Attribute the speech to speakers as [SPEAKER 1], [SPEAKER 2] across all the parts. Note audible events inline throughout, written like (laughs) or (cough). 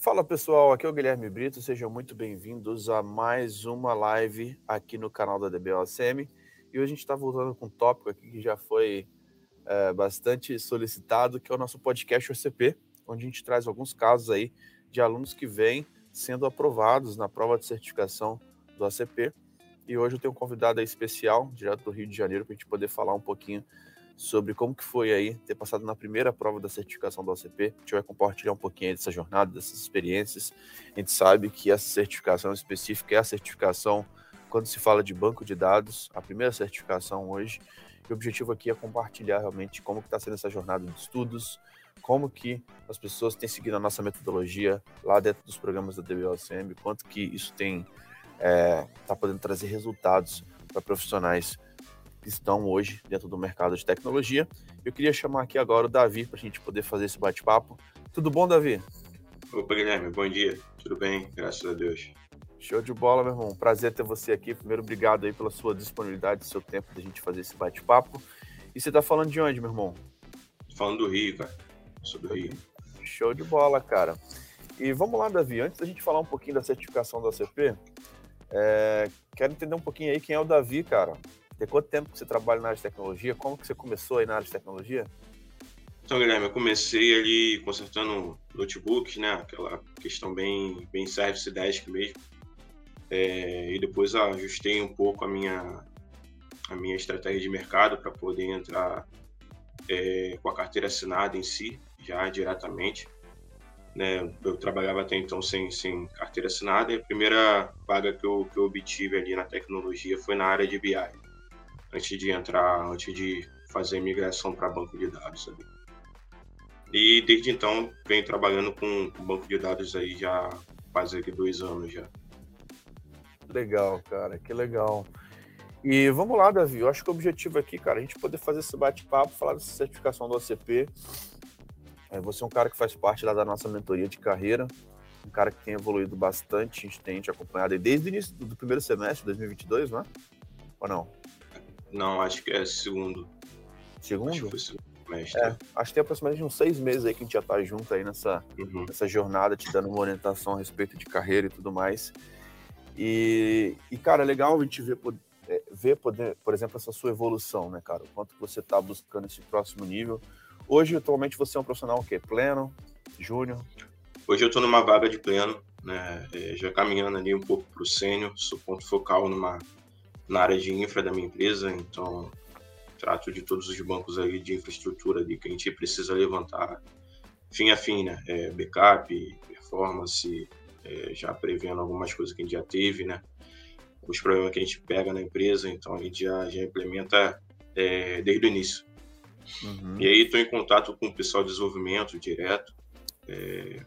[SPEAKER 1] Fala pessoal, aqui é o Guilherme Brito, sejam muito bem-vindos a mais uma live aqui no canal da DBOCM. E hoje a gente está voltando com um tópico aqui que já foi é, bastante solicitado, que é o nosso podcast OCP, onde a gente traz alguns casos aí de alunos que vêm sendo aprovados na prova de certificação do ACP. E hoje eu tenho um convidado especial, direto do Rio de Janeiro, para a gente poder falar um pouquinho sobre como que foi aí ter passado na primeira prova da certificação do OCP. A gente vai compartilhar um pouquinho dessa jornada, dessas experiências. A gente sabe que essa certificação específica é a certificação quando se fala de banco de dados, a primeira certificação hoje. E o objetivo aqui é compartilhar realmente como está sendo essa jornada de estudos, como que as pessoas têm seguido a nossa metodologia lá dentro dos programas da DBOCM, quanto que isso tem está é, tá podendo trazer resultados para profissionais que estão hoje dentro do mercado de tecnologia. Eu queria chamar aqui agora o Davi para a gente poder fazer esse bate-papo. Tudo bom, Davi?
[SPEAKER 2] Opa, Guilherme, bom dia. Tudo bem? Graças a Deus.
[SPEAKER 1] Show de bola, meu irmão. Prazer ter você aqui. Primeiro, obrigado aí pela sua disponibilidade, seu tempo da gente fazer esse bate-papo. E você está falando de onde, meu irmão?
[SPEAKER 2] Falando do Rio, cara. Sou do Rio.
[SPEAKER 1] Show de bola, cara. E vamos lá, Davi. Antes da gente falar um pouquinho da certificação da ACP, é... quero entender um pouquinho aí quem é o Davi, cara. Tem quanto tempo que você trabalha na área de tecnologia? Como que você começou aí na área de tecnologia?
[SPEAKER 2] Então, Guilherme, eu comecei ali consertando notebooks, né? Aquela questão bem, bem service desk mesmo. É, e depois ajustei um pouco a minha, a minha estratégia de mercado para poder entrar é, com a carteira assinada em si, já diretamente. Né? Eu trabalhava até então sem, sem carteira assinada e a primeira vaga que eu, que eu obtive ali na tecnologia foi na área de BI antes de entrar, antes de fazer migração para banco de dados. Sabe? E desde então venho trabalhando com, banco de dados aí já quase dois anos já.
[SPEAKER 1] Legal, cara, que legal. E vamos lá, Davi. Eu acho que o objetivo aqui, cara, é a gente poder fazer esse bate-papo, falar dessa certificação do OCP. É, você é um cara que faz parte lá da nossa mentoria de carreira, um cara que tem evoluído bastante, a gente tem te acompanhado desde o início do primeiro semestre de 2022, não é? Ou não?
[SPEAKER 2] Não, acho que é segundo.
[SPEAKER 1] Segundo?
[SPEAKER 2] Acho que foi segundo.
[SPEAKER 1] É, acho que tem aproximadamente uns seis meses aí que a gente já tá junto aí nessa, uhum. nessa jornada, te dando uma orientação a respeito de carreira e tudo mais. E, e cara, é legal a gente ver, é, ver poder, por exemplo, essa sua evolução, né, cara? O quanto você tá buscando esse próximo nível. Hoje, atualmente, você é um profissional o quê? Pleno? Júnior?
[SPEAKER 2] Hoje eu tô numa vaga de pleno, né? É, já caminhando ali um pouco pro sênior, sou ponto focal numa na área de infra da minha empresa, então trato de todos os bancos aí de infraestrutura ali que a gente precisa levantar fim a fim, né? É, backup, performance, é, já prevendo algumas coisas que a gente já teve, né? Os problemas que a gente pega na empresa, então a gente já, já implementa é, desde o início. Uhum. E aí estou em contato com o pessoal de desenvolvimento direto, é,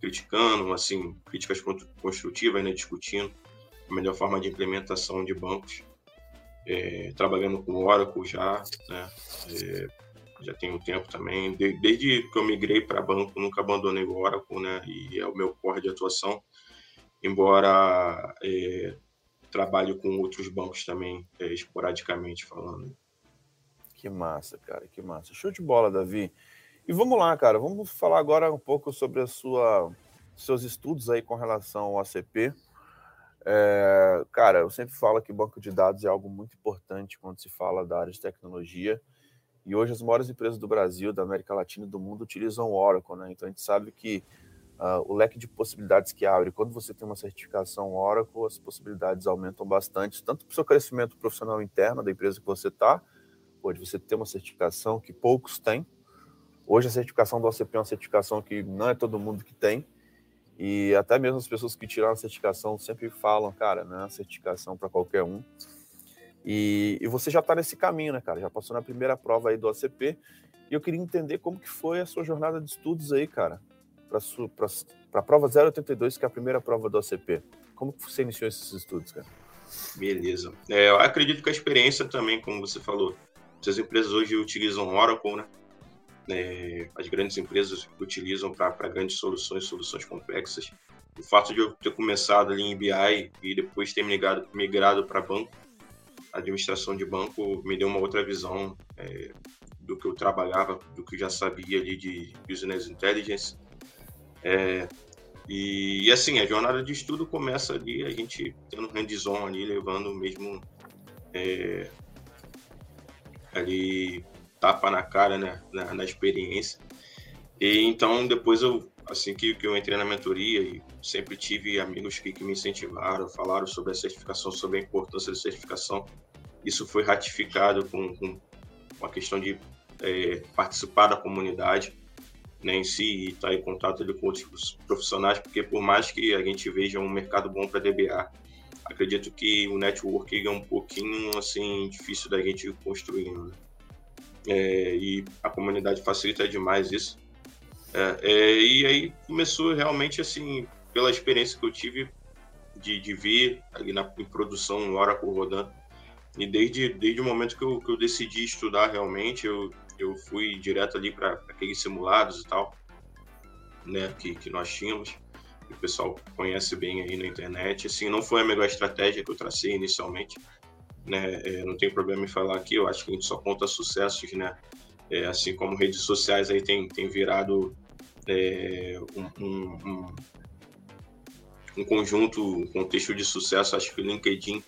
[SPEAKER 2] criticando, assim, críticas construtivas, né? Discutindo a melhor forma de implementação de bancos. É, trabalhando com Oracle já, né? É, já tem um tempo também. De, desde que eu migrei para banco, nunca abandonei o Oracle, né? E é o meu core de atuação. Embora é, trabalhe com outros bancos também, é, esporadicamente falando.
[SPEAKER 1] Que massa, cara, que massa. Show de bola, Davi. E vamos lá, cara, vamos falar agora um pouco sobre a sua, seus estudos aí com relação ao ACP. É, cara, eu sempre falo que banco de dados é algo muito importante quando se fala da área de tecnologia. E hoje as maiores empresas do Brasil, da América Latina e do mundo utilizam o Oracle, né? Então a gente sabe que uh, o leque de possibilidades que abre, quando você tem uma certificação Oracle, as possibilidades aumentam bastante, tanto para o seu crescimento profissional interno da empresa que você está, pode você ter uma certificação que poucos têm. Hoje a certificação do OCP é uma certificação que não é todo mundo que tem. E até mesmo as pessoas que tiraram a certificação sempre falam, cara, não é uma certificação para qualquer um. E, e você já está nesse caminho, né, cara? Já passou na primeira prova aí do ACP. E eu queria entender como que foi a sua jornada de estudos aí, cara, para a prova 082, que é a primeira prova do ACP. Como que você iniciou esses estudos, cara?
[SPEAKER 2] Beleza. É, eu acredito que a experiência também, como você falou, as empresas hoje utilizam Oracle, né? É, as grandes empresas utilizam para grandes soluções, soluções complexas. O fato de eu ter começado ali em BI e depois ter migrado, migrado para banco, administração de banco, me deu uma outra visão é, do que eu trabalhava, do que eu já sabia ali de business intelligence. É, E, e, assim, a jornada de estudo começa ali, a gente tendo hands-on ali, levando mesmo é, ali tapa na cara, né, na, na, experiência. E então depois eu, assim que, que eu entrei na mentoria, e sempre tive amigos que, que me incentivaram, falaram sobre a certificação, sobre a importância da certificação. Isso foi ratificado com, com a questão de é, participar da comunidade né, em si e estar tá em contato ali, com outros profissionais, porque por mais que a gente veja um mercado bom para DBA, acredito que o networking é um pouquinho assim difícil da gente construir. Né? É, e a comunidade facilita demais isso. É, é, e aí começou realmente assim, pela experiência que eu tive de, de ver ali na em produção no Oracle rodando, e desde, desde o momento que eu, que eu decidi estudar realmente, eu, eu fui direto ali para aqueles simulados e tal, né, que, que nós tínhamos, que o pessoal conhece bem aí na internet. Assim, não foi a melhor estratégia que eu tracei inicialmente, né, é, não tem problema em falar aqui, eu acho que a gente só conta sucessos, né, é, assim como redes sociais aí tem, tem virado é, um, um, um, um conjunto, um contexto de sucesso, acho que o LinkedIn,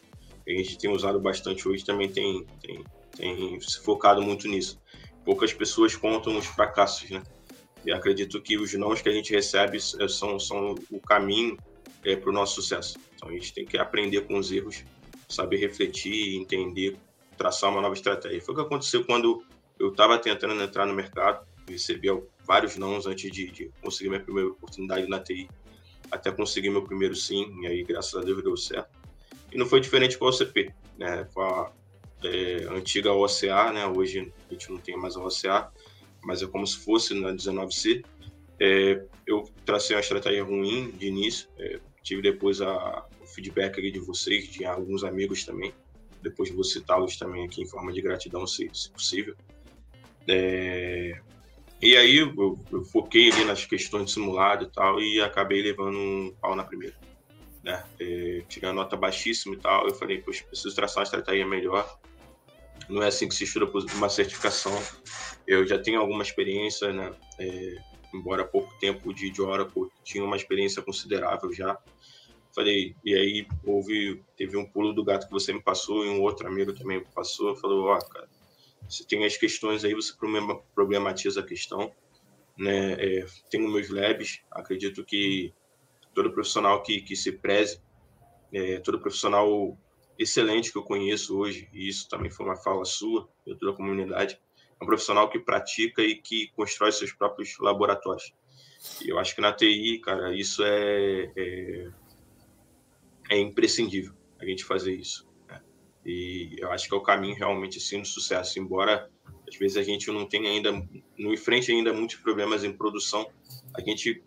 [SPEAKER 2] a gente tem usado bastante hoje, também tem, tem, tem se focado muito nisso poucas pessoas contam os fracassos, né? E acredito que os nãos que a gente recebe eh, são, são o caminho é, para o nosso sucesso. Então a gente tem que aprender com os erros, saber refletir, entender, traçar uma nova estratégia. Foi o que aconteceu quando eu estava tentando entrar no mercado, recebi vários nãos antes de, de, conseguir minha primeira oportunidade na TI, até conseguir meu primeiro sim, e aí graças a Deus deu certo. E não foi diferente com a OCP, né? Com a, é, antiga OCA, né? Hoje a gente não tem mais a OCA, mas é como se fosse na 19C. É, eu tracei uma estratégia ruim de início, é, tive depois a, feedback de vocês, de alguns amigos também. Depois vou citá-los também aqui em forma de gratidão, se, se possível. É, e aí eu, eu, foquei ali nas questões de simulado e tal, e acabei levando um pau na primeira. Né? É, tirei a nota baixíssima e tal, eu falei, poxa, preciso traçar uma estratégia melhor não é assim que se estuda uma certificação. Eu já tenho alguma experiência, né? É, embora pouco tempo de, de Oracle, tinha uma experiência considerável já. Falei, e aí houve, teve um pulo do gato que você me passou e um outro amigo também passou. Falou, ó, oh, cara, você tem as questões aí, você problematiza a questão. Né? É, tenho meus labs, acredito que todo profissional que, que se preze, é, todo profissional excelente que eu conheço hoje, e isso também foi uma fala sua, de toda a comunidade, é um profissional que pratica e que constrói seus próprios laboratórios. E eu acho que na TI, cara, isso é, é, é imprescindível, a gente fazer isso. Né? E eu acho que é o caminho realmente assim sucesso, embora às vezes a gente não tenha ainda, não enfrente ainda muitos problemas em produção, a gente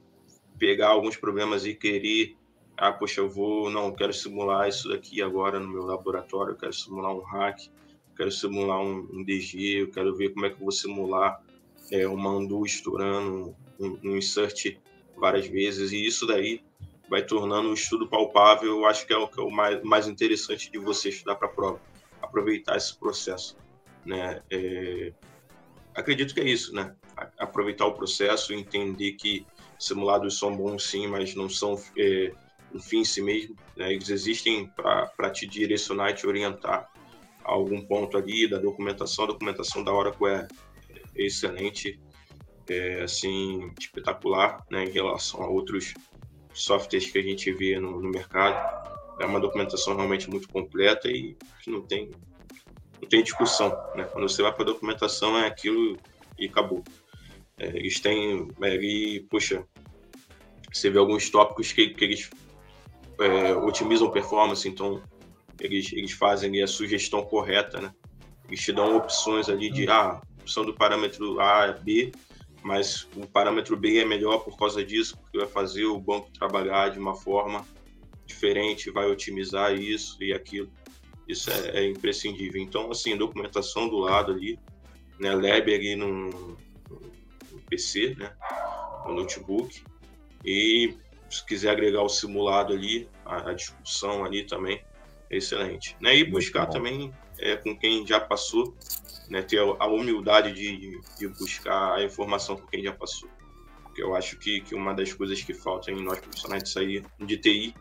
[SPEAKER 2] pegar alguns problemas e querer ah, poxa, eu vou, não, quero simular isso daqui agora no meu laboratório, eu quero simular um hack, eu quero simular um, um DG, eu quero ver como é que eu vou simular é, uma undo estourando, um, um insert várias vezes, e isso daí vai tornando o estudo palpável, eu acho que é o, que é o mais, mais interessante de você estudar para a prova, aproveitar esse processo, né? É, acredito que é isso, né? Aproveitar o processo, entender que simulados são bons sim, mas não são é, um fim em si mesmo. Né? Eles existem para te direcionar e te orientar a algum ponto ali da documentação. A documentação da Oracle é, é excelente, é assim, espetacular né? em relação a outros softwares que a gente vê no, no mercado. É uma documentação realmente muito completa e que não tem, não tem discussão. Né? Quando você vai para a documentação, é aquilo e acabou. É, eles têm, é, e, puxa, você vê alguns tópicos que, que eles é, otimizam performance, então eles, eles fazem a sugestão correta, né? Eles te dão opções ali de, hum. ah, opção do parâmetro A, B, mas o parâmetro B é melhor por causa disso, porque vai fazer o banco trabalhar de uma forma diferente, vai otimizar isso e aquilo. Isso é, é imprescindível. Então, assim, documentação do lado ali, né, lab ali no, no PC, né, no notebook, e se quiser agregar o simulado ali, a, a discussão ali também, é excelente. Né? E buscar também é, com quem já passou, né? ter a, humildade de, de, buscar a informação com quem já passou. Porque Eu acho que, que uma das coisas que falta em nós profissionais de sair de TI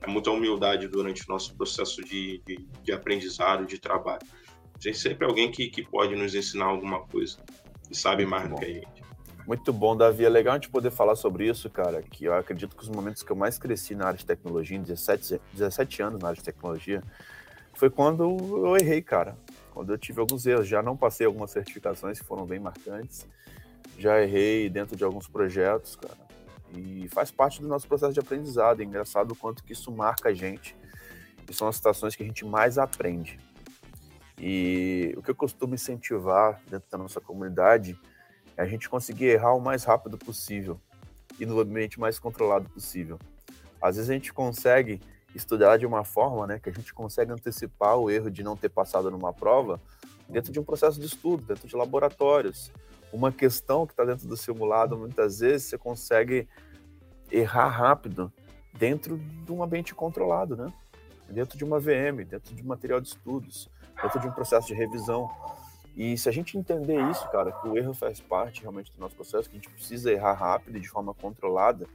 [SPEAKER 2] é muita humildade durante o nosso processo de, de, de aprendizado, de trabalho. Tem sempre alguém que, que pode nos ensinar alguma coisa e sabe mais do que a gente.
[SPEAKER 1] Muito bom, Davi. É legal a gente poder falar sobre isso, cara, que eu acredito que os momentos que eu mais cresci na área de tecnologia, em 17, 17 anos na área de tecnologia, foi quando eu errei, cara. Quando eu tive alguns erros. Já não passei algumas certificações que foram bem marcantes. Já errei dentro de alguns projetos, cara. E faz parte do nosso processo de aprendizado. É engraçado o quanto que isso marca a gente. E são as situações que a gente mais aprende. E o que eu costumo incentivar dentro da nossa comunidade é a gente conseguir errar o mais rápido possível e no ambiente mais controlado possível. Às vezes a gente consegue estudar de uma forma né, que a gente consegue antecipar o erro de não ter passado numa prova dentro de um processo de estudo, dentro de laboratórios. Uma questão que está dentro do simulado, muitas vezes você consegue errar rápido dentro de um ambiente controlado, né? dentro de uma VM, dentro de um material de estudos, dentro de um processo de revisão. E se a gente entender isso, cara, que o erro faz parte realmente do nosso processo, que a gente precisa errar rápido e de forma controlada,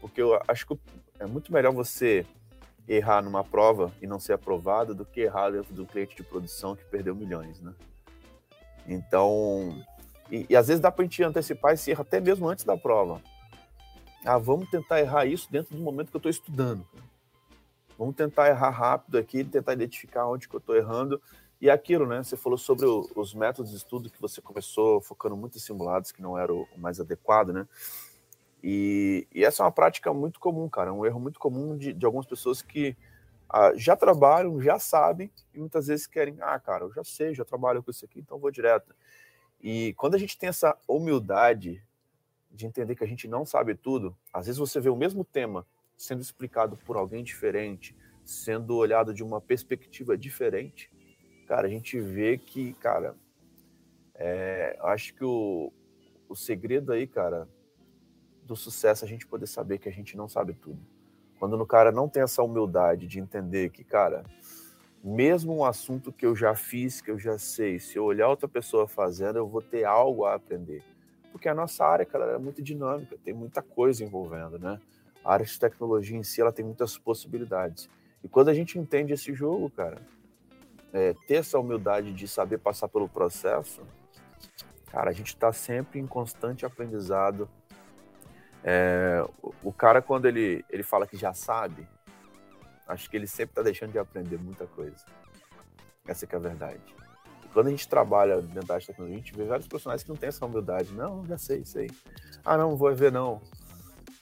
[SPEAKER 1] porque eu acho que é muito melhor você errar numa prova e não ser aprovado do que errar dentro do cliente de produção que perdeu milhões, né? Então, e, e às vezes dá para a gente antecipar esse erro até mesmo antes da prova. Ah, vamos tentar errar isso dentro do momento que eu estou estudando. Vamos tentar errar rápido aqui, tentar identificar onde que eu estou errando e aquilo, né? Você falou sobre o, os métodos de estudo que você começou focando muito em simulados, que não era o, o mais adequado, né? E, e, essa é uma prática muito comum, cara. Um erro muito comum de, de algumas pessoas que ah, já trabalham, já sabem, e muitas vezes querem, ah, cara, eu já sei, já trabalho com isso aqui, então vou direto. E quando a gente tem essa humildade de entender que a gente não sabe tudo, às vezes você vê o mesmo tema sendo explicado por alguém diferente, sendo olhado de uma perspectiva diferente, cara, a gente vê que, cara, é, acho que o, o segredo aí, cara, do sucesso a gente poder saber que a gente não sabe tudo. Quando o cara não tem essa humildade de entender que, cara, mesmo um assunto que eu já fiz, que eu já sei, se eu olhar outra pessoa fazendo, eu vou ter algo a aprender. Porque a nossa área, cara, é muito dinâmica, tem muita coisa envolvendo, né? A área de tecnologia em si, ela tem muitas possibilidades. E quando a gente entende esse jogo, cara, é, ter essa humildade de saber passar pelo processo, cara, a gente está sempre em constante aprendizado. É, o, cara, quando ele, ele fala que já sabe, acho que ele sempre está deixando de aprender muita coisa. Essa é a verdade. Quando a gente trabalha dentro da tecnologia, a gente vê vários profissionais que não têm essa humildade. Não, já sei, sei. Ah, não, vou ver não.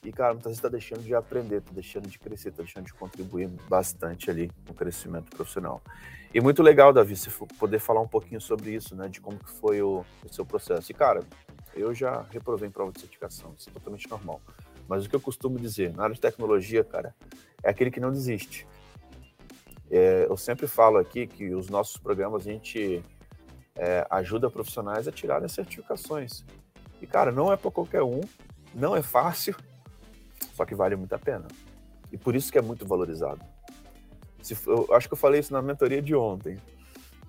[SPEAKER 1] E, cara, muitas vezes está deixando de aprender, está deixando de crescer, está deixando de contribuir bastante ali no crescimento profissional. E muito legal, Davi, se poder falar um pouquinho sobre isso, né, de como que foi o, o seu processo. E, cara, eu já reprovei em prova de certificação, isso é totalmente normal. Mas o que eu costumo dizer, na área de tecnologia, cara, é aquele que não desiste. É, eu sempre falo aqui que os nossos programas, a gente é, ajuda profissionais a tirarem as certificações. E, cara, não é para qualquer um, não é fácil, só que vale muito a pena. E por isso que é muito valorizado. Se, eu acho que eu falei isso na mentoria de ontem.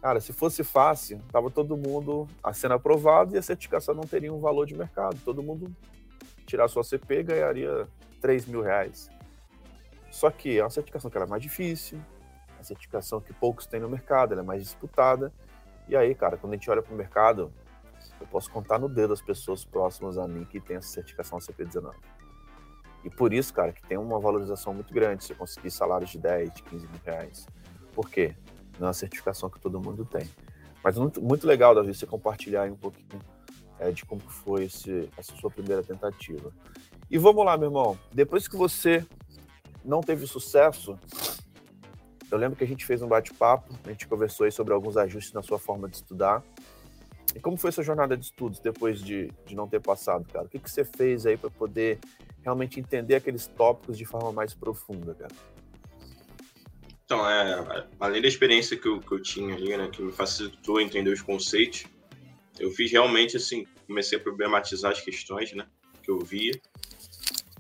[SPEAKER 1] Cara, se fosse fácil, tava todo mundo sendo aprovado e a certificação não teria um valor de mercado. Todo mundo tirar sua CP ganharia 3 mil reais. Só que é uma certificação que era mais difícil, é uma certificação que poucos têm no mercado, ela é mais disputada. E aí, cara, quando a gente olha para o mercado, eu posso contar no dedo as pessoas próximas a mim que têm essa certificação CP19. E por isso, cara, que tem uma valorização muito grande você conseguir salários de 10, de 15 mil reais. Por quê? Não é uma certificação que todo mundo tem. Mas muito, muito legal, Davi, você compartilhar um pouquinho é, de como foi esse, essa sua primeira tentativa. E vamos lá, meu irmão. Depois que você não teve sucesso, eu lembro que a gente fez um bate-papo, a gente conversou sobre alguns ajustes na sua forma de estudar. E como foi essa jornada de estudos depois de, de não ter passado, cara? O que, que você fez aí para poder realmente entender aqueles tópicos de forma mais profunda, cara?
[SPEAKER 2] Então, é, além da experiência que eu, que eu tinha ali, né, que me facilitou entender os conceitos, eu fiz realmente, assim, comecei a problematizar as questões, né, que eu via.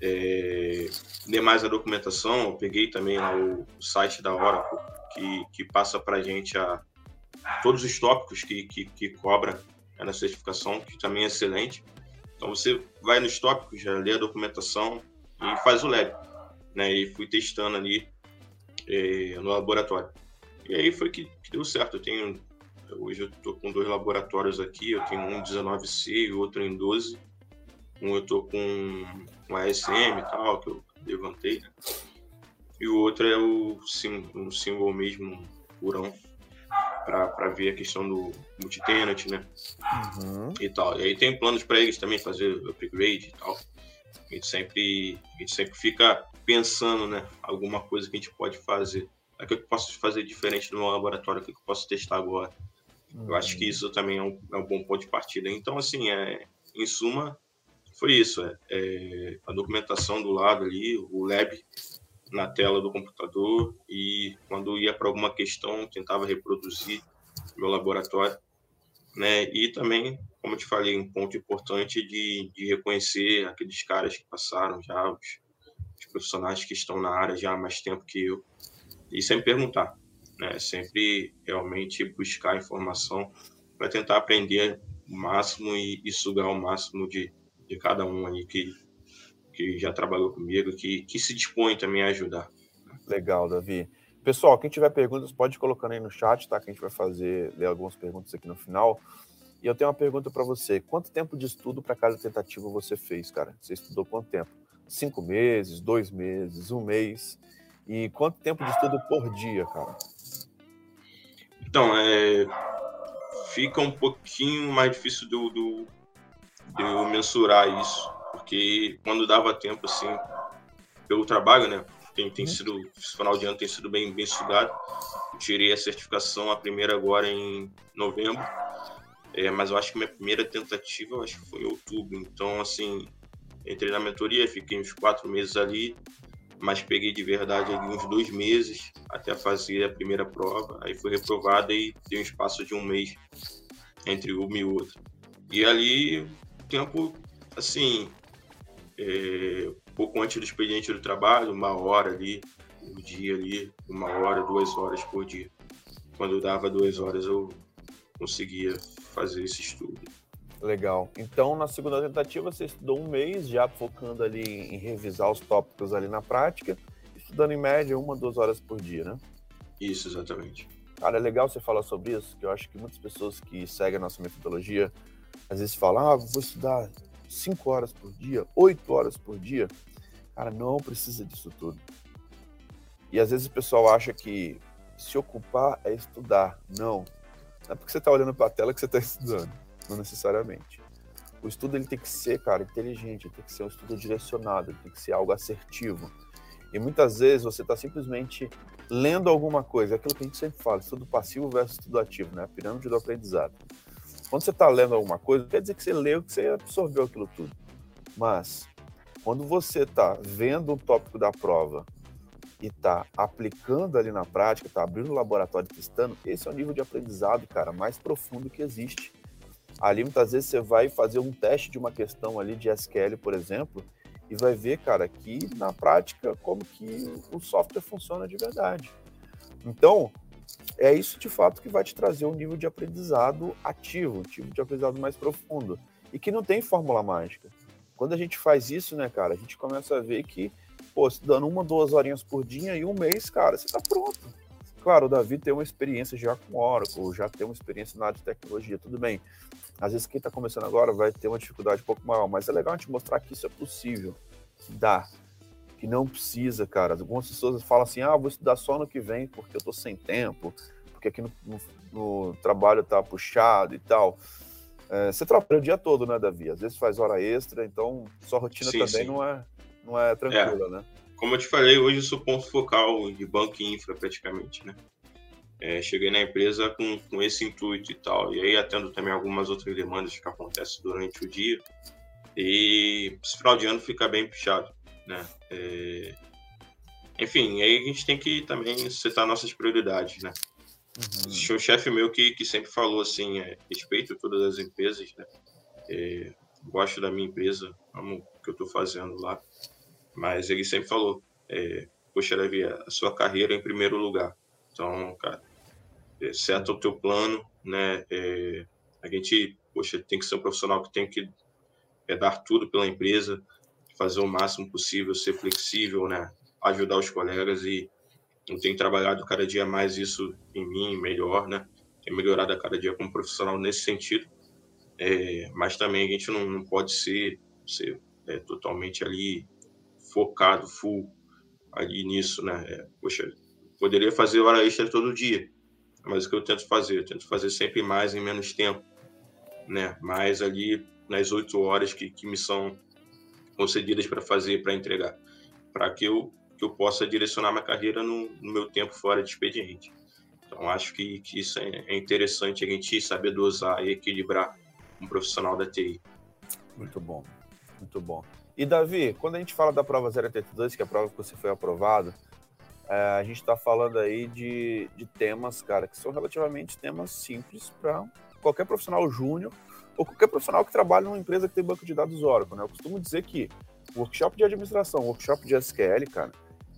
[SPEAKER 2] É, demais a documentação, eu peguei também lá o, o site da Oracle, que, que passa para a gente a, todos os tópicos que, que, que cobra né, na certificação, que também é excelente. Então você vai nos tópicos, já lê a documentação e faz o lab, né? E fui testando ali é, no laboratório. E aí foi que, que, deu certo. Eu tenho hoje eu estou com dois laboratórios aqui, eu tenho um em 19C e outro em 12. Um eu estou com um ASM e tal, que eu levantei, né? E o outro é o sim, um single mesmo, purão, para ver a questão do multi-tenant, né? Uhum. E tal. E aí tem planos para eles também fazer upgrade e tal. A gente sempre, a gente sempre fica pensando, né? Alguma coisa que a gente pode fazer. O que eu posso fazer diferente no meu laboratório? O que eu posso testar agora? Uhum. Eu acho que uhum. isso também é um, é um bom ponto de partida. Então, assim, é, em suma, foi isso. É, é, a documentação do lado ali, o lab na tela do computador e quando ia para alguma questão tentava reproduzir meu laboratório, né? E também, como eu te falei, um ponto importante de, de reconhecer aqueles caras que passaram já, os, profissionais que estão na área já há mais tempo que eu, e sempre perguntar, né? Sempre realmente buscar informação para tentar aprender o máximo e, e sugar o máximo de, de cada um aí que que já trabalhou comigo, que, que se dispõe também a ajudar.
[SPEAKER 1] Legal, Davi. Pessoal, quem tiver perguntas, pode colocar aí no chat, tá? Que a gente vai fazer, ler algumas perguntas aqui no final. E eu tenho uma pergunta para você. Quanto tempo de estudo para cada tentativa você fez, cara? Você estudou quanto tempo? Cinco meses, dois meses, um mês? E quanto tempo de estudo por dia, cara?
[SPEAKER 2] Então, é... fica um pouquinho mais difícil do, do, de eu mensurar isso porque quando dava tempo, assim, pelo trabalho, né? Tem, tem uhum. sido, esse final de ano tem sido bem, bem estudado. Eu tirei a certificação, a primeira agora em novembro, é, mas eu acho que minha primeira tentativa, eu acho que foi em outubro. Então, assim, entrei na mentoria, fiquei uns quatro meses ali, mas peguei de verdade ali uns dois meses até fazer a primeira prova. Aí foi reprovada e deu um espaço de um mês entre uma e outra. E ali, o tempo, assim, é, pouco antes do expediente do trabalho, uma hora ali, um dia ali, uma hora, duas horas por dia. Quando eu dava duas horas, eu conseguia fazer esse estudo.
[SPEAKER 1] Legal. Então, na segunda tentativa, você estudou um mês, já focando ali em revisar os tópicos ali na prática, estudando em média uma, duas horas por dia, né?
[SPEAKER 2] Isso, exatamente.
[SPEAKER 1] Cara, é legal você falar sobre isso, que eu acho que muitas pessoas que seguem a nossa metodologia, às vezes falam, ah, vou estudar 5 horas por dia, 8 horas por dia, cara, não precisa disso tudo. E às vezes o pessoal acha que se ocupar é estudar. Não. Não é porque você está olhando para a tela que você está (laughs) estudando. Não necessariamente. O estudo ele tem que ser, cara, inteligente, tem que ser um estudo direcionado, tem que ser algo assertivo. E muitas vezes você está simplesmente lendo alguma coisa, é aquilo que a gente sempre fala, estudo passivo versus estudo ativo, né? A pirâmide do aprendizado. Quando você está lendo alguma coisa, quer dizer que você leu, que você absorveu aquilo tudo. Mas, quando você está vendo um tópico da prova e está aplicando ali na prática, está abrindo o laboratório e testando, esse é o nível de aprendizado, cara, mais profundo que existe. Ali, muitas vezes, você vai fazer um teste de uma questão ali de SQL, por exemplo, e vai ver, cara, que na prática, como que o software funciona de verdade. Então, é isso de fato que vai te trazer um nível de aprendizado ativo, um nível de aprendizado mais profundo e que não tem fórmula mágica. Quando a gente faz isso, né, cara, a gente começa a ver que, pô, dando uma, duas horinhas por dia e um mês, cara, você tá pronto. Claro, o Davi tem uma experiência já com Oracle, já tem uma experiência na área de tecnologia, tudo bem. Às vezes quem está começando agora vai ter uma dificuldade um pouco maior, mas é legal a gente mostrar que isso é possível, que dá, que não precisa, cara. Algumas pessoas falam assim: ah, vou estudar só no que vem porque eu tô sem tempo, porque aqui no, no, no trabalho tá puxado e tal. É, você trabalha o dia todo, né, Davi? Às vezes faz hora extra, então sua rotina sim, também sim. Não, é, não é tranquila, é. né?
[SPEAKER 2] Como eu te falei, hoje eu sou ponto focal de banco e infra praticamente, né? É, cheguei na empresa com, com esse intuito e tal. E aí atendo também algumas outras demandas que acontecem durante o dia. E esse final de ano fica bem puxado né? É... Enfim, aí a gente tem que também setar nossas prioridades, né? Uhum. Tinha um chefe meu que, que sempre falou assim, é, respeito todas as empresas, né? É, gosto da minha empresa, amo o que eu estou fazendo lá, mas ele sempre falou, é, poxa, Davi, a sua carreira é em primeiro lugar. Então, cara, é, seta o teu plano, né? É, a gente, poxa, tem que ser um profissional que tem que é dar tudo pela empresa, fazer o máximo possível, ser flexível, né? Ajudar os colegas e eu tenho trabalhado cada dia mais isso em mim, melhor, né? Tenho melhorado a cada dia como profissional nesse sentido. É, mas também a gente não, não pode ser, ser é, totalmente ali focado, full ali nisso, né? É, poxa, poderia fazer hora extra todo dia, mas o que eu tento fazer? Eu tento fazer sempre mais em menos tempo, né? Mais ali nas oito horas que, que me são concedidas para fazer, para entregar, para que eu, que eu possa direcionar minha carreira no, no, meu tempo fora de expediente. Então, acho que, que isso é, é interessante a gente saber dosar e equilibrar um profissional da TI.
[SPEAKER 1] Muito bom, muito bom. E Davi, quando a gente fala da prova 082, que é a prova que você foi aprovado, é, a gente está falando aí de, de temas, cara, que são relativamente temas simples para qualquer profissional júnior ou qualquer profissional que trabalha numa empresa que tem banco de dados Oracle, né? Eu costumo dizer que workshop de administração, workshop de SQL, cara,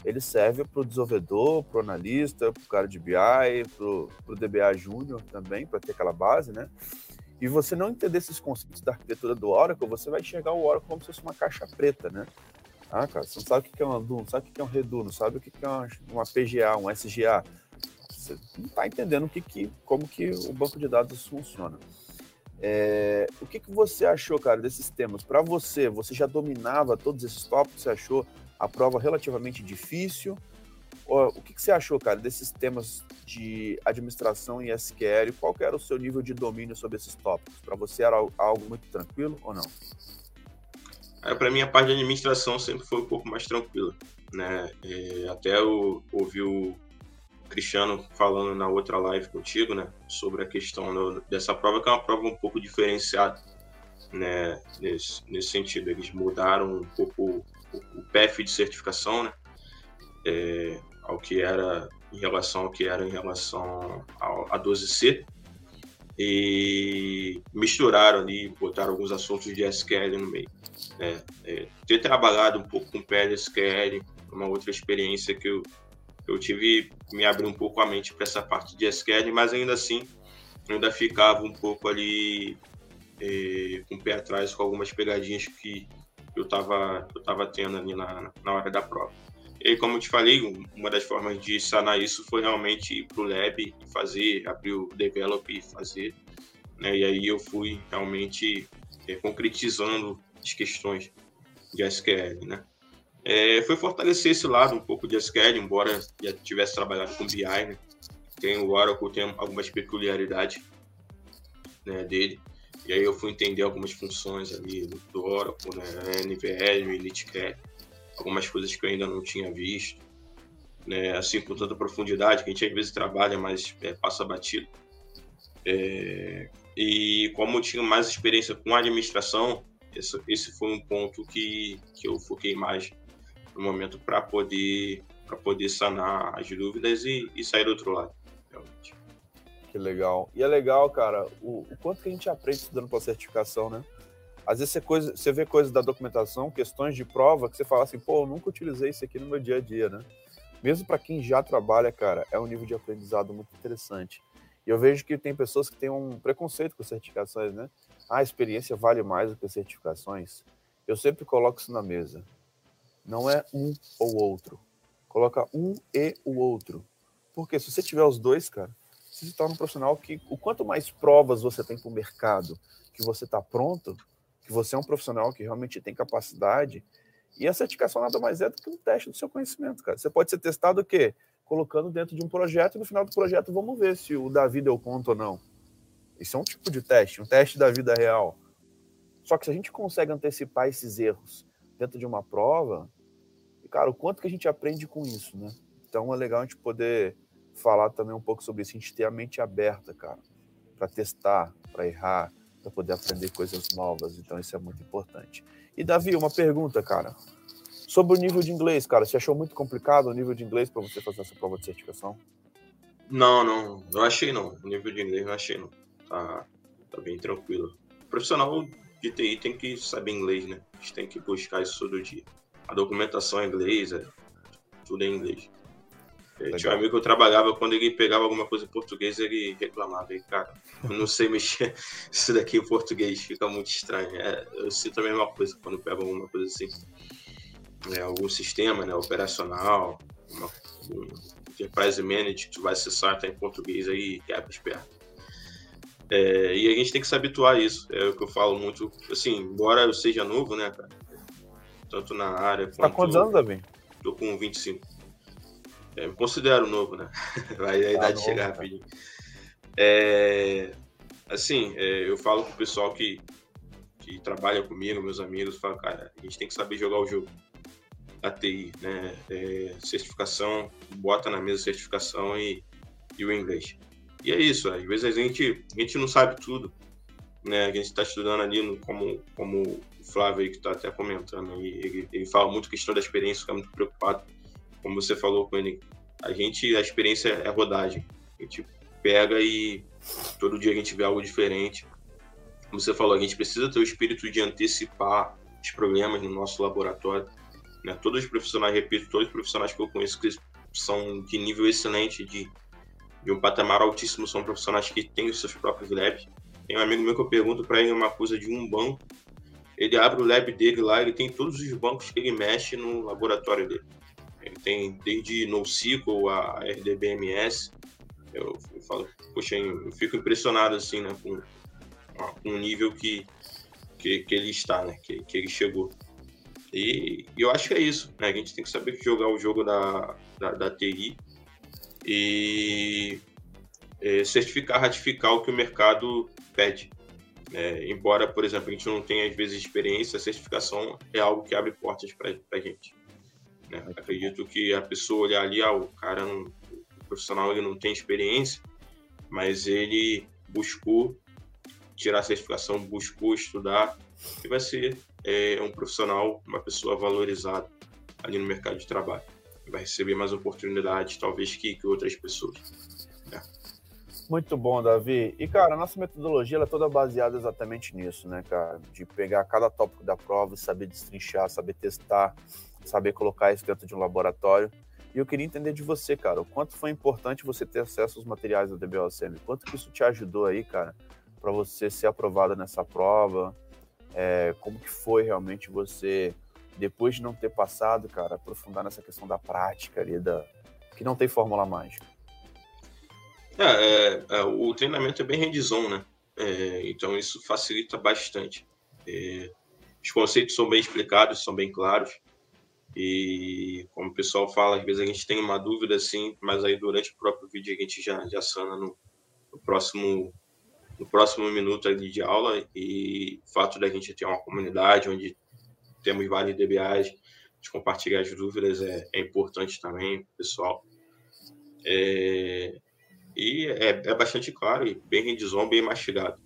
[SPEAKER 1] ele serve para o desenvolvedor, para o analista, para o cara de BI, para o DBA Júnior também, para ter aquela base, né? E você não entender esses conceitos da arquitetura do Oracle, você vai enxergar o Oracle como se fosse uma caixa preta, né? Ah, cara, você não sabe o que é um Andu, não sabe o que é um Redu, não sabe o que é uma, PGA, um SGA. Você não está entendendo o que, que, como que o banco de dados funciona. É, o que, que você achou, cara, desses temas? Para você, você já dominava todos esses tópicos? Você achou a prova relativamente difícil? O que, que você achou, cara, desses temas de administração e SQL? Qual era o seu nível de domínio sobre esses tópicos? Para você era algo muito tranquilo ou não?
[SPEAKER 2] É, Para mim, a parte de administração sempre foi um pouco mais tranquila. Né? É, até eu ouvi o Cristiano falando na outra live contigo né, sobre a questão dessa prova, que é uma prova um pouco diferenciada né, nesse, nesse sentido. Eles mudaram um pouco o, o PF de certificação, né? É, ao que era em relação ao que era em relação a 12C e misturaram ali, botaram alguns assuntos de SQL no meio. É, é, ter trabalhado um pouco com PLSQL, uma outra experiência que eu, eu tive, me abriu um pouco a mente para essa parte de SQL, mas ainda assim ainda ficava um pouco ali é, com o pé atrás com algumas pegadinhas que eu estava eu tava tendo ali na, na hora da prova. E como eu te falei, uma das formas de sanar isso foi realmente ir para o lab e fazer, abrir o develop e fazer. Né? E aí eu fui realmente é, concretizando as questões de SQL, né? É, foi fortalecer esse lado um pouco de SQL, embora já tivesse trabalhado com BI, né? Tem o Oracle, tem algumas peculiaridades né, dele. E aí eu fui entender algumas funções ali do Oracle, né? NVL, Initcat algumas coisas que eu ainda não tinha visto, né? assim com tanta profundidade que a gente às vezes trabalha, mas é, passa batido. É, e como eu tinha mais experiência com administração, esse, esse foi um ponto que, que eu foquei mais no momento para poder para poder sanar as dúvidas e, e sair do outro lado, realmente.
[SPEAKER 1] Que legal. E é legal, cara, o, o quanto que a gente aprende estudando para certificação, né? Às vezes você, coisa, você vê coisas da documentação, questões de prova, que você fala assim, pô, eu nunca utilizei isso aqui no meu dia a dia, né? Mesmo para quem já trabalha, cara, é um nível de aprendizado muito interessante. E eu vejo que tem pessoas que têm um preconceito com certificações, né? Ah, a experiência vale mais do que certificações. Eu sempre coloco isso na mesa. Não é um ou outro. Coloca um e o outro. Porque se você tiver os dois, cara, você se torna um profissional que, o quanto mais provas você tem para o mercado, que você está pronto, que você é um profissional que realmente tem capacidade. E a certificação nada mais é do que um teste do seu conhecimento, cara. Você pode ser testado o quê? Colocando dentro de um projeto e no final do projeto vamos ver se o Davi deu conta ou não. Isso é um tipo de teste, um teste da vida real. Só que se a gente consegue antecipar esses erros dentro de uma prova, cara, o quanto que a gente aprende com isso, né? Então é legal a gente poder falar também um pouco sobre isso, a gente ter a mente aberta, cara, para testar, para errar, para poder aprender coisas novas. Então isso é muito importante. E Davi, uma pergunta, cara. Sobre o nível de inglês, cara, você achou muito complicado o nível de inglês para você fazer essa prova de certificação?
[SPEAKER 2] Não, não, não achei não. O nível de inglês não achei não. Tá, tá bem tranquilo. O profissional de TI tem que saber inglês, né? A gente tem que buscar isso todo dia. A documentação é inglês, é, tudo é inglês. Tinha um amigo que eu trabalhava, quando ele pegava alguma coisa em português, ele reclamava. E, cara, eu não sei (laughs) mexer isso daqui em português, fica muito estranho. É, eu sinto a mesma coisa quando pego alguma coisa assim. É, algum sistema né, operacional, uma, um enterprise management que vai acessar, tá em português aí, quebra as pernas. É, e a gente tem que se habituar a isso. É o que eu falo muito. Assim, embora eu seja novo, né, cara? Tanto na área.
[SPEAKER 1] Tá quantos anos, Davi?
[SPEAKER 2] Tô com 25. É, me considero novo, né? (laughs) Vai a idade tá chegar rapidinho. É, assim, é, eu falo pro pessoal que, que trabalha comigo, meus amigos, falo, cara, a gente tem que saber jogar o jogo. A TI, né? É, certificação, bota na mesa certificação e, e o inglês. E é isso, às vezes a gente, a gente não sabe tudo, né? A gente está estudando ali, no, como, como o Flávio aí que está até comentando, aí, ele, ele fala muito questão da experiência, fica muito preocupado como você falou ele, a gente, a experiência é rodagem. A gente pega e todo dia a gente vê algo diferente. Como você falou, a gente precisa ter o espírito de antecipar os problemas no nosso laboratório. Né? Todos os profissionais, repito, todos os profissionais que eu conheço que são de nível excelente, de, de um patamar altíssimo, são profissionais que têm os seus próprios labs. Tem um amigo meu que eu pergunto para ele uma coisa de um banco, ele abre o lab dele lá, ele tem todos os bancos que ele mexe no laboratório dele. Ele tem desde NoSQL a RDBMS. Eu, eu falo, poxa, eu fico impressionado assim, né, com, com o nível que, que, que, ele está, né, que, que ele chegou. E, e, eu acho que é isso, né? A gente tem que saber jogar o jogo da, da, da TI e é, certificar, ratificar o que o mercado pede. É, embora, por exemplo, a gente não tenha às vezes experiência, a certificação é algo que abre portas para a gente. Né? Acredito que a pessoa olhar ali, ah, o cara, não, o profissional ele não tem experiência, mas ele buscou tirar a certificação, buscou estudar e vai ser é, um profissional, uma pessoa valorizada ali no mercado de trabalho. Vai receber mais oportunidades, talvez, que, que outras pessoas. Né?
[SPEAKER 1] Muito bom, Davi. E, cara, a nossa metodologia é toda baseada exatamente nisso, né, cara? De pegar cada tópico da prova saber destrinchar, saber testar, saber colocar isso dentro de um laboratório. E eu queria entender de você, cara, o quanto foi importante você ter acesso aos materiais da DBOCM, quanto que isso te ajudou aí, cara, para você ser aprovada nessa prova, é, como que foi realmente você, depois de não ter passado, cara, aprofundar nessa questão da prática ali, da, que não tem fórmula mágica.
[SPEAKER 2] É, é, é o treinamento é bem hands-on, né? É, então isso facilita bastante. É, os conceitos são bem explicados, são bem claros. E como o pessoal fala, às vezes a gente tem uma dúvida assim, mas aí durante o próprio vídeo a gente já, já sana no, no próximo no próximo minuto ali de aula e o fato da gente ter uma comunidade onde temos vários DBAs, de compartilhar as dúvidas é, é importante também, pessoal. É, e é, é, bastante claro e bem hands bem mastigado.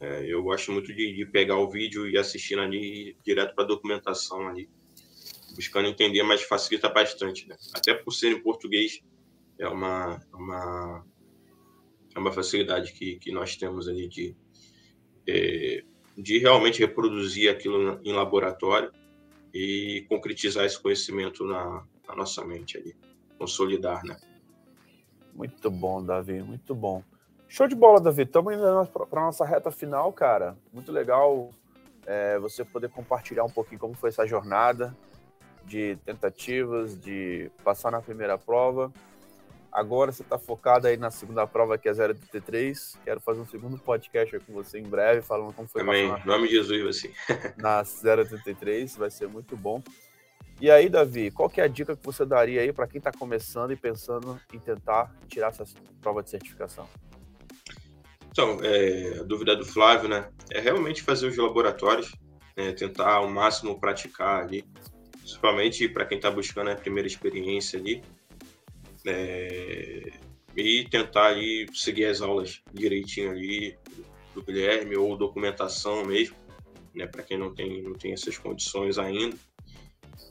[SPEAKER 2] É, eu gosto muito de, de, pegar o vídeo e assistir ali direto para a documentação ali buscando entender, mas facilita bastante, né? Até por ser em português, é uma, é uma, é uma facilidade que, que nós temos ali de, é, de realmente reproduzir aquilo em laboratório e concretizar esse conhecimento na, na nossa mente ali, consolidar, né?
[SPEAKER 1] Muito bom, Davi, muito bom. Show de bola, Davi. Estamos indo para nossa reta final, cara. Muito legal é, você poder compartilhar um pouquinho como foi essa jornada de tentativas de passar na primeira prova. Agora você está focado aí na segunda prova, que é 033. Quero fazer um segundo podcast com você em breve, falando como foi
[SPEAKER 2] Também, em nome de Jesus, assim. (laughs)
[SPEAKER 1] na 033, vai ser muito bom. E aí, Davi, qual que é a dica que você daria aí para quem está começando e pensando em tentar tirar essa prova de certificação?
[SPEAKER 2] Então, é, a dúvida do Flávio, né? É realmente fazer os laboratórios, é, tentar ao máximo praticar ali principalmente para quem está buscando a primeira experiência ali, é, e tentar ali seguir as aulas direitinho ali do Guilherme ou documentação mesmo, né, para quem não tem, não tem essas condições ainda.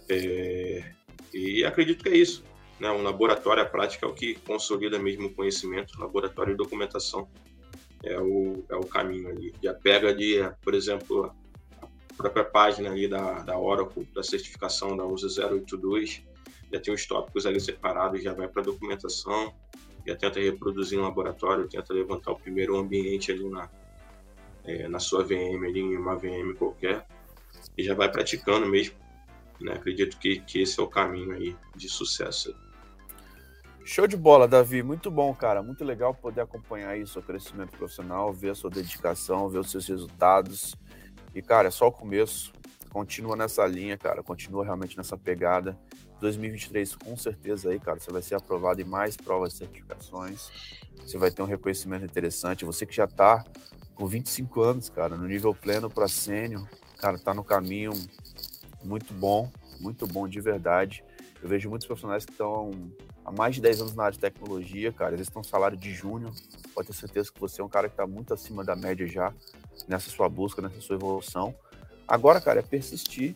[SPEAKER 2] É, e acredito que é isso. Né, um laboratório, a prática é o que consolida mesmo o conhecimento, laboratório e documentação é o, é o caminho ali. Já pega ali, por exemplo, própria página ali da, da Oracle, da certificação da USA 082, já tem os tópicos ali separados, já vai para documentação, já tenta reproduzir em laboratório, tenta levantar o primeiro ambiente ali na, é, na sua VM, ali em uma VM qualquer, e já vai praticando mesmo. Né? Acredito que, que esse é o caminho aí de sucesso.
[SPEAKER 1] Show de bola, Davi. Muito bom, cara. Muito legal poder acompanhar aí seu crescimento profissional, ver a sua dedicação, ver os seus resultados. E, cara, é só o começo. Continua nessa linha, cara. Continua realmente nessa pegada. 2023, com certeza aí, cara, você vai ser aprovado em mais provas e certificações. Você vai ter um reconhecimento interessante. Você que já tá com 25 anos, cara, no nível pleno para sênior, cara, tá no caminho muito bom, muito bom de verdade. Eu vejo muitos profissionais que estão há mais de 10 anos na área de tecnologia, cara, eles estão salário de júnior. Pode ter certeza que você é um cara que está muito acima da média já nessa sua busca, nessa sua evolução. Agora, cara, é persistir,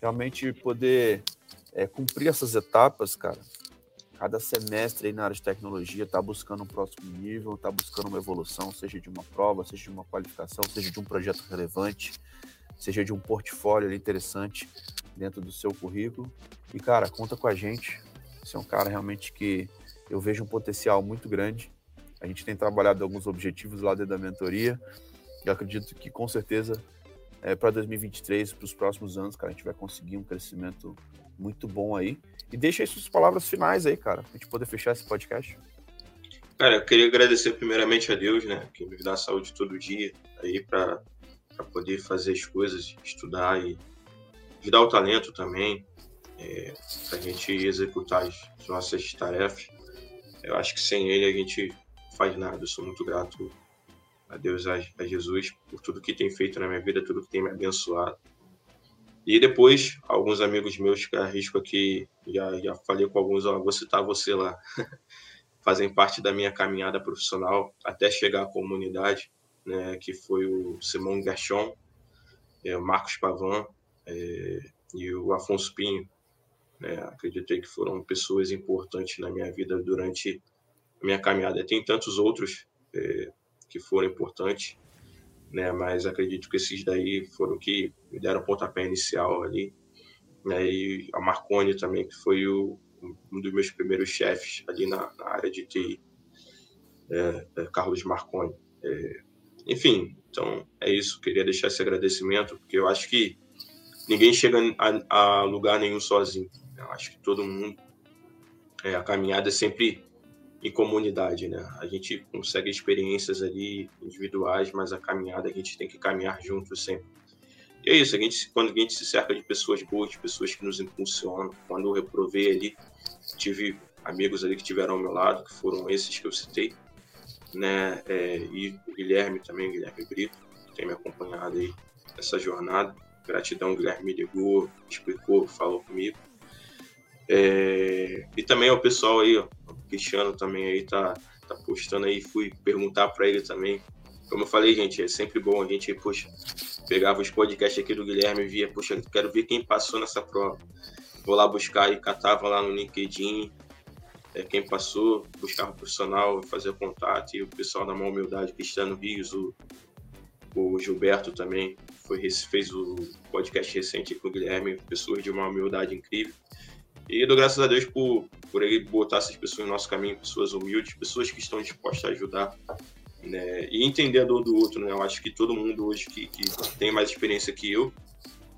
[SPEAKER 1] realmente poder é, cumprir essas etapas, cara. Cada semestre aí na área de tecnologia está buscando um próximo nível, está buscando uma evolução, seja de uma prova, seja de uma qualificação, seja de um projeto relevante, seja de um portfólio interessante dentro do seu currículo. E, cara, conta com a gente. Você é um cara realmente que eu vejo um potencial muito grande. A gente tem trabalhado alguns objetivos lá dentro da mentoria. E acredito que, com certeza, é, para 2023, para os próximos anos, cara, a gente vai conseguir um crescimento muito bom aí. E deixa aí suas palavras finais aí, cara, pra gente poder fechar esse podcast.
[SPEAKER 2] Cara, eu queria agradecer primeiramente a Deus, né, que nos dá saúde todo dia aí para poder fazer as coisas, estudar e nos dar o talento também é, para a gente executar as nossas tarefas. Eu acho que sem ele a gente faz nada. Eu sou muito grato a Deus, a, a Jesus, por tudo que tem feito na minha vida, tudo que tem me abençoado. E depois, alguns amigos meus que arrisco aqui, já, já falei com alguns, ó, vou citar você lá, (laughs) fazem parte da minha caminhada profissional até chegar à comunidade, né, que foi o Simão Gachon, é, o Marcos Pavan é, e o Afonso Pinho. Né, acreditei que foram pessoas importantes na minha vida durante a minha caminhada. Tem tantos outros é, que foram importantes, né? Mas acredito que esses daí foram que me deram pontapé inicial ali. Né? E a Marconi também, que foi o, um dos meus primeiros chefes ali na, na área de TI, é, é, Carlos Marconi. É, enfim, então é isso. Queria deixar esse agradecimento, porque eu acho que ninguém chega a, a lugar nenhum sozinho. Eu acho que todo mundo, é, a caminhada é sempre em comunidade, né? A gente consegue experiências ali individuais, mas a caminhada a gente tem que caminhar juntos sempre. E é isso, a gente, quando a gente se cerca de pessoas boas, de pessoas que nos impulsionam, quando eu reprovei ali, tive amigos ali que tiveram ao meu lado, que foram esses que eu citei, né? É, e o Guilherme também, Guilherme Brito, que tem me acompanhado aí nessa jornada. Gratidão, Guilherme me ligou, explicou, falou comigo. É, e também o pessoal aí, ó, Cristiano também aí tá, tá postando aí, fui perguntar para ele também. Como eu falei, gente, é sempre bom a gente, poxa, pegava os podcasts aqui do Guilherme e via, poxa, quero ver quem passou nessa prova. Vou lá buscar e catava lá no LinkedIn é, quem passou, buscar o profissional, fazer contato, e o pessoal da mão humildade, Cristiano Rios, o, o Gilberto também, foi, fez o podcast recente com o Guilherme, pessoas de uma humildade incrível. E dou graças a Deus por, por ele botar essas pessoas no nosso caminho, pessoas humildes, pessoas que estão dispostas a ajudar. Né? E entender a dor do outro, né? Eu acho que todo mundo hoje que, que tem mais experiência que eu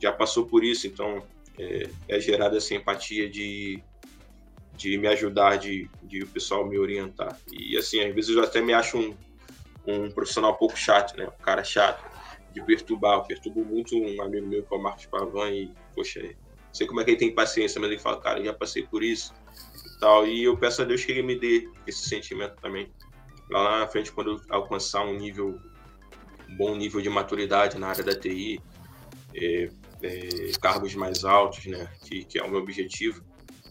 [SPEAKER 2] já passou por isso, então é, é gerada essa empatia de, de me ajudar, de, de o pessoal me orientar. E assim, às vezes eu até me acho um, um profissional um pouco chato, né? Um cara chato, de perturbar. Eu perturbo muito um amigo meu que é o Marcos Pavan e, poxa, sei como é que ele tem paciência, mas ele fala, cara, já passei por isso e tal. E eu peço a Deus que ele me dê esse sentimento também. Lá na frente, quando eu alcançar um nível, um bom nível de maturidade na área da TI, é, é, cargos mais altos, né, que, que é o meu objetivo,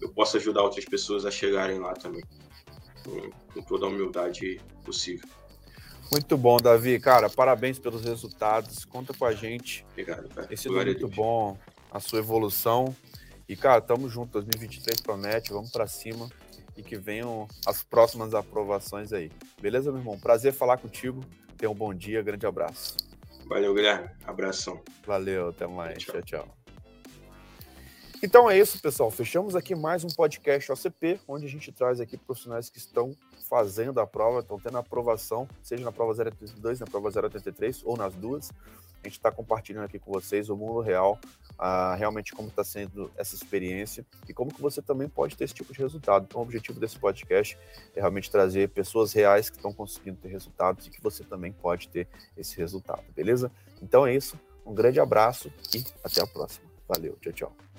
[SPEAKER 2] eu possa ajudar outras pessoas a chegarem lá também, com, com toda a humildade possível.
[SPEAKER 1] Muito bom, Davi. Cara, parabéns pelos resultados. Conta com a gente.
[SPEAKER 2] Obrigado, cara.
[SPEAKER 1] Esse é muito bom a sua evolução. E, cara, tamo junto. 2023 promete, vamos para cima e que venham as próximas aprovações aí. Beleza, meu irmão? Prazer falar contigo. Tenha um bom dia, grande abraço.
[SPEAKER 2] Valeu, Guilherme. Abração.
[SPEAKER 1] Valeu, até mais. tchau. tchau. tchau. Então é isso, pessoal. Fechamos aqui mais um podcast OCP, onde a gente traz aqui profissionais que estão fazendo a prova, estão tendo a aprovação, seja na prova 082, na prova 083 ou nas duas. A gente está compartilhando aqui com vocês o mundo real, uh, realmente como está sendo essa experiência e como que você também pode ter esse tipo de resultado. Então, o objetivo desse podcast é realmente trazer pessoas reais que estão conseguindo ter resultados e que você também pode ter esse resultado, beleza? Então é isso. Um grande abraço e até a próxima. Valeu, tchau, tchau.